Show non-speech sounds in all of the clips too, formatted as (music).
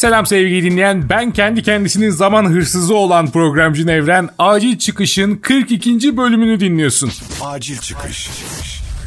Selam sevgili dinleyen. Ben kendi kendisinin zaman hırsızı olan programcı Nevren. Acil Çıkış'ın 42. bölümünü dinliyorsun. Acil çıkış.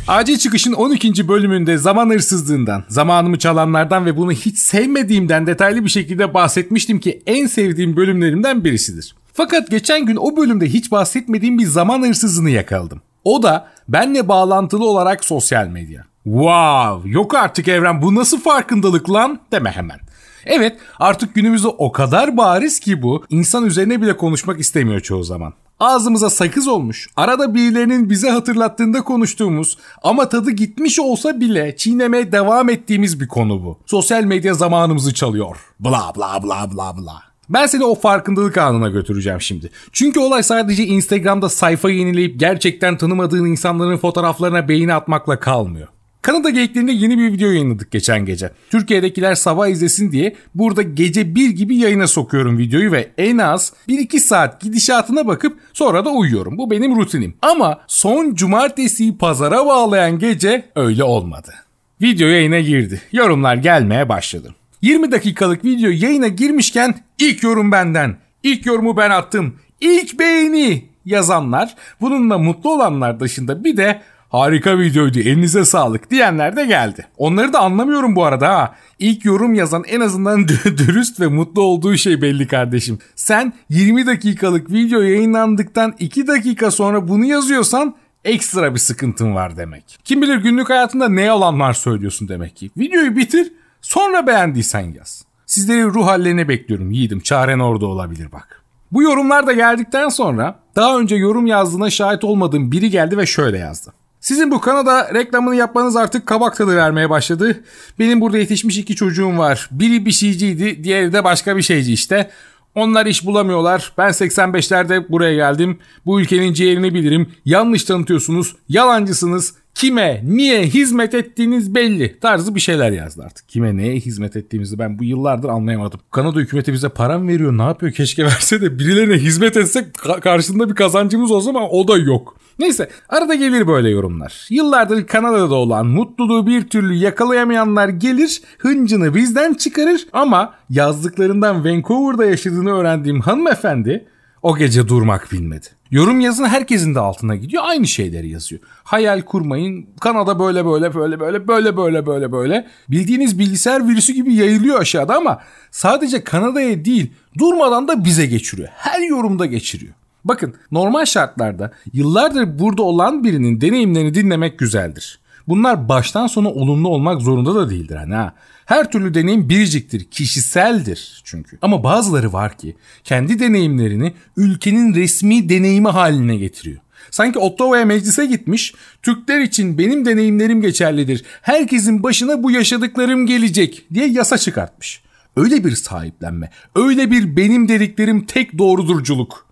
Acil Çıkış'ın 12. bölümünde zaman hırsızlığından, zamanımı çalanlardan ve bunu hiç sevmediğimden detaylı bir şekilde bahsetmiştim ki en sevdiğim bölümlerimden birisidir. Fakat geçen gün o bölümde hiç bahsetmediğim bir zaman hırsızını yakaladım. O da benle bağlantılı olarak sosyal medya. Wow, yok artık evren bu nasıl farkındalık lan deme hemen. Evet artık günümüzde o kadar bariz ki bu insan üzerine bile konuşmak istemiyor çoğu zaman. Ağzımıza sakız olmuş, arada birilerinin bize hatırlattığında konuştuğumuz ama tadı gitmiş olsa bile çiğnemeye devam ettiğimiz bir konu bu. Sosyal medya zamanımızı çalıyor. Bla bla bla bla bla. Ben seni o farkındalık anına götüreceğim şimdi. Çünkü olay sadece Instagram'da sayfa yenileyip gerçekten tanımadığın insanların fotoğraflarına beğeni atmakla kalmıyor. Kanada Geyiklerinde yeni bir video yayınladık geçen gece. Türkiye'dekiler sabah izlesin diye burada gece bir gibi yayına sokuyorum videoyu ve en az 1-2 saat gidişatına bakıp sonra da uyuyorum. Bu benim rutinim. Ama son cumartesiyi pazara bağlayan gece öyle olmadı. Video yayına girdi. Yorumlar gelmeye başladı. 20 dakikalık video yayına girmişken ilk yorum benden. İlk yorumu ben attım. İlk beğeni yazanlar, bununla mutlu olanlar dışında bir de harika videoydu elinize sağlık diyenler de geldi. Onları da anlamıyorum bu arada ha. İlk yorum yazan en azından (laughs) dürüst ve mutlu olduğu şey belli kardeşim. Sen 20 dakikalık video yayınlandıktan 2 dakika sonra bunu yazıyorsan ekstra bir sıkıntın var demek. Kim bilir günlük hayatında ne yalanlar söylüyorsun demek ki. Videoyu bitir sonra beğendiysen yaz. Sizleri ruh hallerine bekliyorum yiğidim. Çaren orada olabilir bak. Bu yorumlar da geldikten sonra daha önce yorum yazdığına şahit olmadığım biri geldi ve şöyle yazdı. Sizin bu Kanada reklamını yapmanız artık kabak tadı vermeye başladı. Benim burada yetişmiş iki çocuğum var. Biri bir şeyciydi, diğeri de başka bir şeyci işte. Onlar iş bulamıyorlar. Ben 85'lerde buraya geldim. Bu ülkenin ciğerini bilirim. Yanlış tanıtıyorsunuz. Yalancısınız. Kime, niye hizmet ettiğiniz belli tarzı bir şeyler yazdı artık. Kime, neye hizmet ettiğimizi ben bu yıllardır anlayamadım. Kanada hükümeti bize para mı veriyor ne yapıyor keşke (laughs) verse de birilerine hizmet etsek karşında bir kazancımız olsa ama o da yok. Neyse arada gelir böyle yorumlar. Yıllardır Kanada'da olan mutluluğu bir türlü yakalayamayanlar gelir hıncını bizden çıkarır ama yazdıklarından Vancouver'da yaşadığını öğrendiğim hanımefendi o gece durmak bilmedi. Yorum yazın herkesin de altına gidiyor. Aynı şeyleri yazıyor. Hayal kurmayın. Kanada böyle böyle böyle böyle böyle böyle böyle böyle. Bildiğiniz bilgisayar virüsü gibi yayılıyor aşağıda ama sadece Kanada'ya değil durmadan da bize geçiriyor. Her yorumda geçiriyor. Bakın normal şartlarda yıllardır burada olan birinin deneyimlerini dinlemek güzeldir. Bunlar baştan sona olumlu olmak zorunda da değildir hani ha. Her türlü deneyim biriciktir, kişiseldir çünkü. Ama bazıları var ki kendi deneyimlerini ülkenin resmi deneyimi haline getiriyor. Sanki Ottawa'ya meclise gitmiş, Türkler için benim deneyimlerim geçerlidir, herkesin başına bu yaşadıklarım gelecek diye yasa çıkartmış. Öyle bir sahiplenme, öyle bir benim dediklerim tek doğrudurculuk.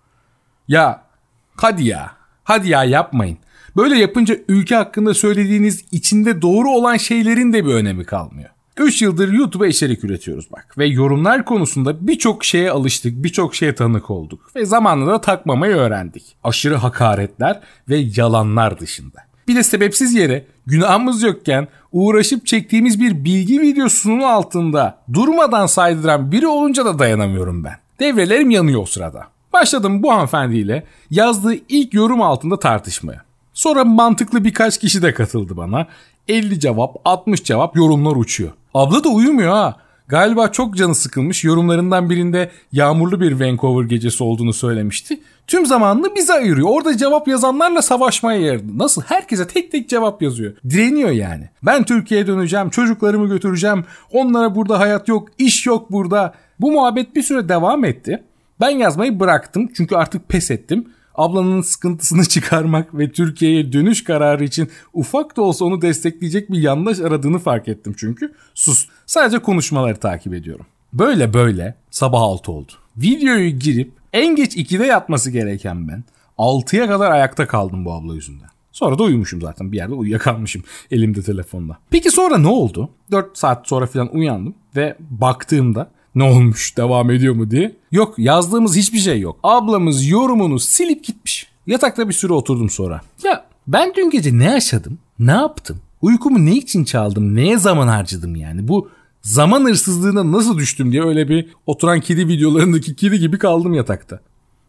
Ya hadi ya, hadi ya yapmayın. Böyle yapınca ülke hakkında söylediğiniz içinde doğru olan şeylerin de bir önemi kalmıyor. 3 yıldır YouTube'a içerik üretiyoruz bak ve yorumlar konusunda birçok şeye alıştık, birçok şeye tanık olduk ve zamanla da takmamayı öğrendik. Aşırı hakaretler ve yalanlar dışında. Bir de sebepsiz yere günahımız yokken uğraşıp çektiğimiz bir bilgi videosunun altında durmadan saydıran biri olunca da dayanamıyorum ben. Devrelerim yanıyor o sırada. Başladım bu hanımefendiyle yazdığı ilk yorum altında tartışmaya. Sonra mantıklı birkaç kişi de katıldı bana. 50 cevap, 60 cevap yorumlar uçuyor. Abla da uyumuyor ha. Galiba çok canı sıkılmış. Yorumlarından birinde yağmurlu bir Vancouver gecesi olduğunu söylemişti. Tüm zamanını bize ayırıyor. Orada cevap yazanlarla savaşmaya yaradı. Nasıl? Herkese tek tek cevap yazıyor. Direniyor yani. Ben Türkiye'ye döneceğim, çocuklarımı götüreceğim. Onlara burada hayat yok, iş yok burada. Bu muhabbet bir süre devam etti. Ben yazmayı bıraktım çünkü artık pes ettim ablanın sıkıntısını (laughs) çıkarmak ve Türkiye'ye dönüş kararı için ufak da olsa onu destekleyecek bir yandaş aradığını fark ettim çünkü. Sus. Sadece konuşmaları takip ediyorum. Böyle böyle sabah 6 oldu. Videoyu girip en geç 2'de yatması gereken ben 6'ya kadar ayakta kaldım bu abla yüzünden. Sonra da uyumuşum zaten bir yerde uyuyakalmışım elimde telefonla. Peki sonra ne oldu? 4 saat sonra falan uyandım ve baktığımda ne olmuş devam ediyor mu diye. Yok yazdığımız hiçbir şey yok. Ablamız yorumunu silip gitmiş. Yatakta bir süre oturdum sonra. Ya ben dün gece ne yaşadım? Ne yaptım? Uykumu ne için çaldım? Neye zaman harcadım yani? Bu Zaman hırsızlığına nasıl düştüm diye öyle bir oturan kedi videolarındaki kedi gibi kaldım yatakta.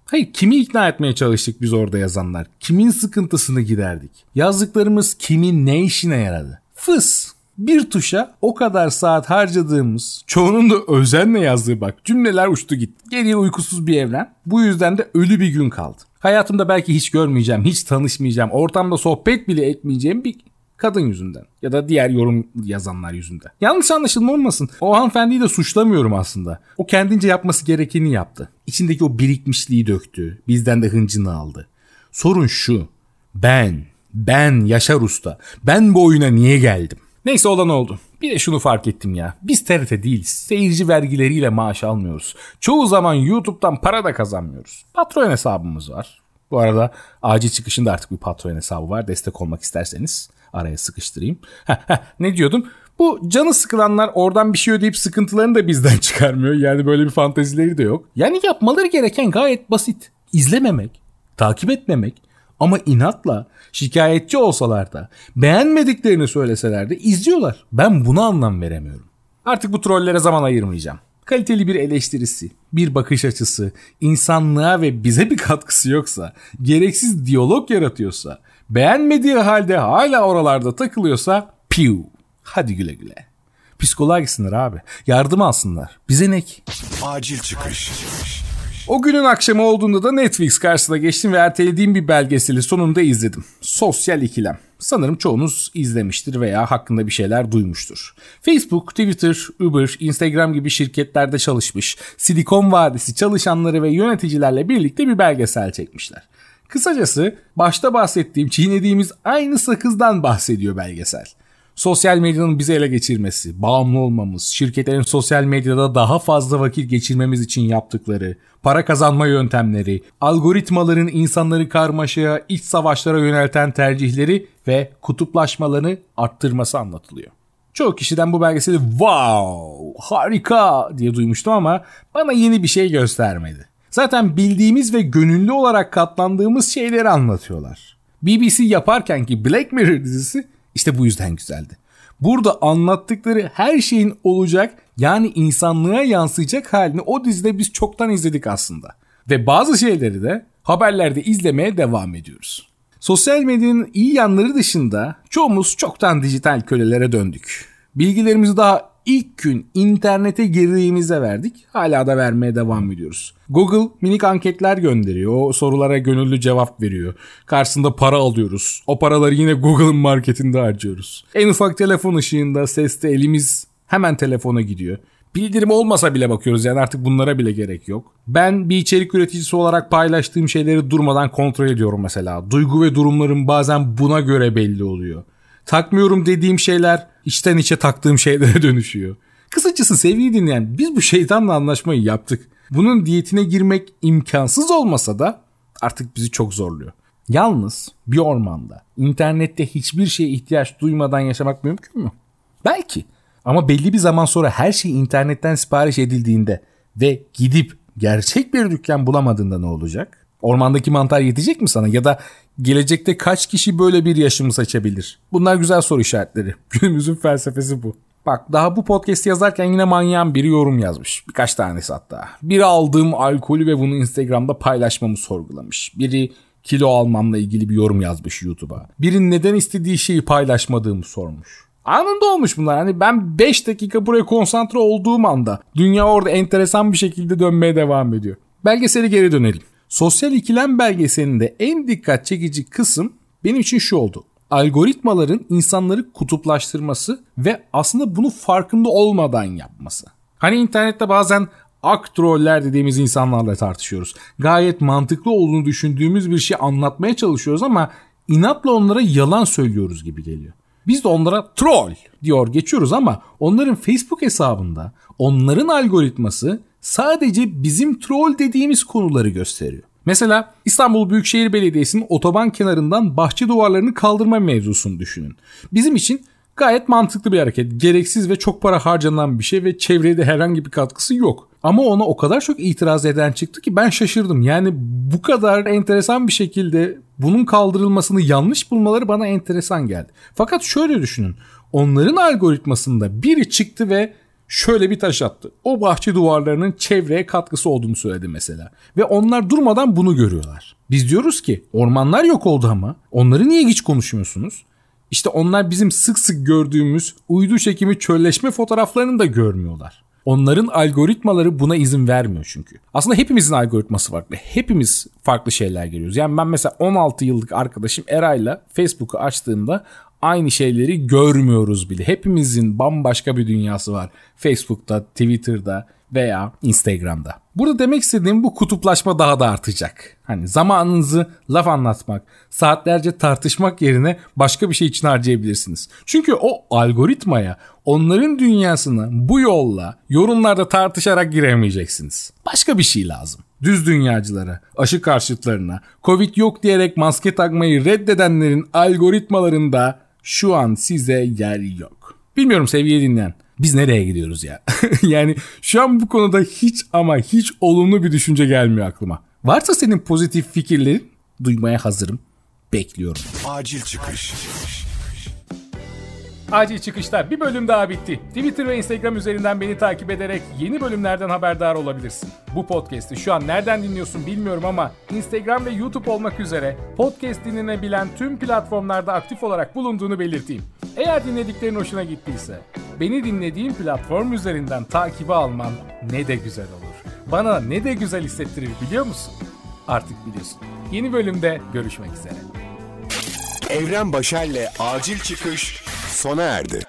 Hayır kimi ikna etmeye çalıştık biz orada yazanlar? Kimin sıkıntısını giderdik? Yazdıklarımız kimin ne işine yaradı? Fıs! Bir tuşa o kadar saat harcadığımız, çoğunun da özenle yazdığı bak cümleler uçtu gitti. Geriye uykusuz bir evren. Bu yüzden de ölü bir gün kaldı. Hayatımda belki hiç görmeyeceğim, hiç tanışmayacağım, ortamda sohbet bile etmeyeceğim bir kadın yüzünden ya da diğer yorum yazanlar yüzünden. Yanlış anlaşılma olmasın. O hanımefendiyi de suçlamıyorum aslında. O kendince yapması gerekeni yaptı. İçindeki o birikmişliği döktü. Bizden de hıncını aldı. Sorun şu. Ben, ben Yaşar Usta. Ben bu oyuna niye geldim? Neyse olan oldu. Bir de şunu fark ettim ya. Biz TRT değiliz. Seyirci vergileriyle maaş almıyoruz. Çoğu zaman YouTube'dan para da kazanmıyoruz. Patron hesabımız var. Bu arada acil çıkışında artık bir patron hesabı var. Destek olmak isterseniz araya sıkıştırayım. ne diyordum? Bu canı sıkılanlar oradan bir şey ödeyip sıkıntılarını da bizden (laughs) çıkarmıyor. Yani böyle bir fantezileri de yok. Yani yapmaları gereken gayet basit. İzlememek, takip etmemek ama inatla şikayetçi olsalar da beğenmediklerini söyleseler de izliyorlar. Ben buna anlam veremiyorum. Artık bu trollere zaman ayırmayacağım. Kaliteli bir eleştirisi, bir bakış açısı, insanlığa ve bize bir katkısı yoksa, gereksiz diyalog yaratıyorsa, beğenmediği halde hala oralarda takılıyorsa piu. Hadi güle güle. Psikoloğa gitsinler abi. Yardım alsınlar. Bize ne ki? Acil çıkış. O günün akşamı olduğunda da Netflix karşısına geçtim ve ertelediğim bir belgeseli sonunda izledim. Sosyal ikilem. Sanırım çoğunuz izlemiştir veya hakkında bir şeyler duymuştur. Facebook, Twitter, Uber, Instagram gibi şirketlerde çalışmış, Silikon Vadisi çalışanları ve yöneticilerle birlikte bir belgesel çekmişler. Kısacası başta bahsettiğim çiğnediğimiz aynı sakızdan bahsediyor belgesel. Sosyal medyanın bizi ele geçirmesi, bağımlı olmamız, şirketlerin sosyal medyada daha fazla vakit geçirmemiz için yaptıkları, para kazanma yöntemleri, algoritmaların insanları karmaşaya, iç savaşlara yönelten tercihleri ve kutuplaşmalarını arttırması anlatılıyor. Çoğu kişiden bu belgeseli wow harika diye duymuştum ama bana yeni bir şey göstermedi. Zaten bildiğimiz ve gönüllü olarak katlandığımız şeyleri anlatıyorlar. BBC yaparken ki Black Mirror dizisi işte bu yüzden güzeldi. Burada anlattıkları her şeyin olacak yani insanlığa yansıyacak halini o dizide biz çoktan izledik aslında. Ve bazı şeyleri de haberlerde izlemeye devam ediyoruz. Sosyal medyanın iyi yanları dışında çoğumuz çoktan dijital kölelere döndük. Bilgilerimizi daha ilk gün internete girdiğimizde verdik. Hala da vermeye devam ediyoruz. Google minik anketler gönderiyor. O sorulara gönüllü cevap veriyor. Karşısında para alıyoruz. O paraları yine Google'ın marketinde harcıyoruz. En ufak telefon ışığında seste elimiz hemen telefona gidiyor. Bildirim olmasa bile bakıyoruz yani artık bunlara bile gerek yok. Ben bir içerik üreticisi olarak paylaştığım şeyleri durmadan kontrol ediyorum mesela. Duygu ve durumlarım bazen buna göre belli oluyor. Takmıyorum dediğim şeyler içten içe taktığım şeylere (laughs) dönüşüyor. Kısacası sevgili dinleyen biz bu şeytanla anlaşmayı yaptık. Bunun diyetine girmek imkansız olmasa da artık bizi çok zorluyor. Yalnız bir ormanda internette hiçbir şeye ihtiyaç duymadan yaşamak mümkün mü? Belki. Ama belli bir zaman sonra her şey internetten sipariş edildiğinde ve gidip gerçek bir dükkan bulamadığında ne olacak? Ormandaki mantar yetecek mi sana ya da gelecekte kaç kişi böyle bir yaşamı seçebilir? Bunlar güzel soru işaretleri. (laughs) Günümüzün felsefesi bu. Bak daha bu podcast yazarken yine manyağın biri yorum yazmış. Birkaç tanesi hatta. Biri aldığım alkolü ve bunu Instagram'da paylaşmamı sorgulamış. Biri kilo almamla ilgili bir yorum yazmış YouTube'a. Biri neden istediği şeyi paylaşmadığımı sormuş. Anında olmuş bunlar. Hani ben 5 dakika buraya konsantre olduğum anda dünya orada enteresan bir şekilde dönmeye devam ediyor. Belgeseli geri dönelim. Sosyal ikilem belgeselinde en dikkat çekici kısım benim için şu oldu. Algoritmaların insanları kutuplaştırması ve aslında bunu farkında olmadan yapması. Hani internette bazen ak troller dediğimiz insanlarla tartışıyoruz. Gayet mantıklı olduğunu düşündüğümüz bir şey anlatmaya çalışıyoruz ama inatla onlara yalan söylüyoruz gibi geliyor. Biz de onlara troll diyor geçiyoruz ama onların Facebook hesabında onların algoritması sadece bizim troll dediğimiz konuları gösteriyor. Mesela İstanbul Büyükşehir Belediyesi'nin otoban kenarından bahçe duvarlarını kaldırma mevzusunu düşünün. Bizim için gayet mantıklı bir hareket. Gereksiz ve çok para harcanan bir şey ve çevreye de herhangi bir katkısı yok. Ama ona o kadar çok itiraz eden çıktı ki ben şaşırdım. Yani bu kadar enteresan bir şekilde bunun kaldırılmasını yanlış bulmaları bana enteresan geldi. Fakat şöyle düşünün. Onların algoritmasında biri çıktı ve şöyle bir taş attı. O bahçe duvarlarının çevreye katkısı olduğunu söyledi mesela. Ve onlar durmadan bunu görüyorlar. Biz diyoruz ki ormanlar yok oldu ama onları niye hiç konuşmuyorsunuz? İşte onlar bizim sık sık gördüğümüz uydu çekimi çölleşme fotoğraflarını da görmüyorlar. Onların algoritmaları buna izin vermiyor çünkü. Aslında hepimizin algoritması farklı. Hepimiz farklı şeyler görüyoruz. Yani ben mesela 16 yıllık arkadaşım Eray'la Facebook'u açtığımda aynı şeyleri görmüyoruz bile. Hepimizin bambaşka bir dünyası var. Facebook'ta, Twitter'da veya Instagram'da. Burada demek istediğim bu kutuplaşma daha da artacak. Hani zamanınızı laf anlatmak, saatlerce tartışmak yerine başka bir şey için harcayabilirsiniz. Çünkü o algoritmaya, onların dünyasına bu yolla yorumlarda tartışarak giremeyeceksiniz. Başka bir şey lazım. Düz dünyacılara, aşı karşıtlarına, Covid yok diyerek maske takmayı reddedenlerin algoritmalarında şu an size yer yok. Bilmiyorum sevgili dinleyen. Biz nereye gidiyoruz ya? (laughs) yani şu an bu konuda hiç ama hiç olumlu bir düşünce gelmiyor aklıma. Varsa senin pozitif fikirlerin duymaya hazırım. Bekliyorum. Acil çıkış. Acil çıkışlar bir bölüm daha bitti. Twitter ve Instagram üzerinden beni takip ederek yeni bölümlerden haberdar olabilirsin. Bu podcast'i şu an nereden dinliyorsun bilmiyorum ama Instagram ve YouTube olmak üzere podcast dinlenebilen tüm platformlarda aktif olarak bulunduğunu belirteyim. Eğer dinlediklerin hoşuna gittiyse beni dinlediğin platform üzerinden takibi alman ne de güzel olur. Bana ne de güzel hissettirir biliyor musun? Artık biliyorsun. Yeni bölümde görüşmek üzere. Evren Başer'le Acil Çıkış sona erdi.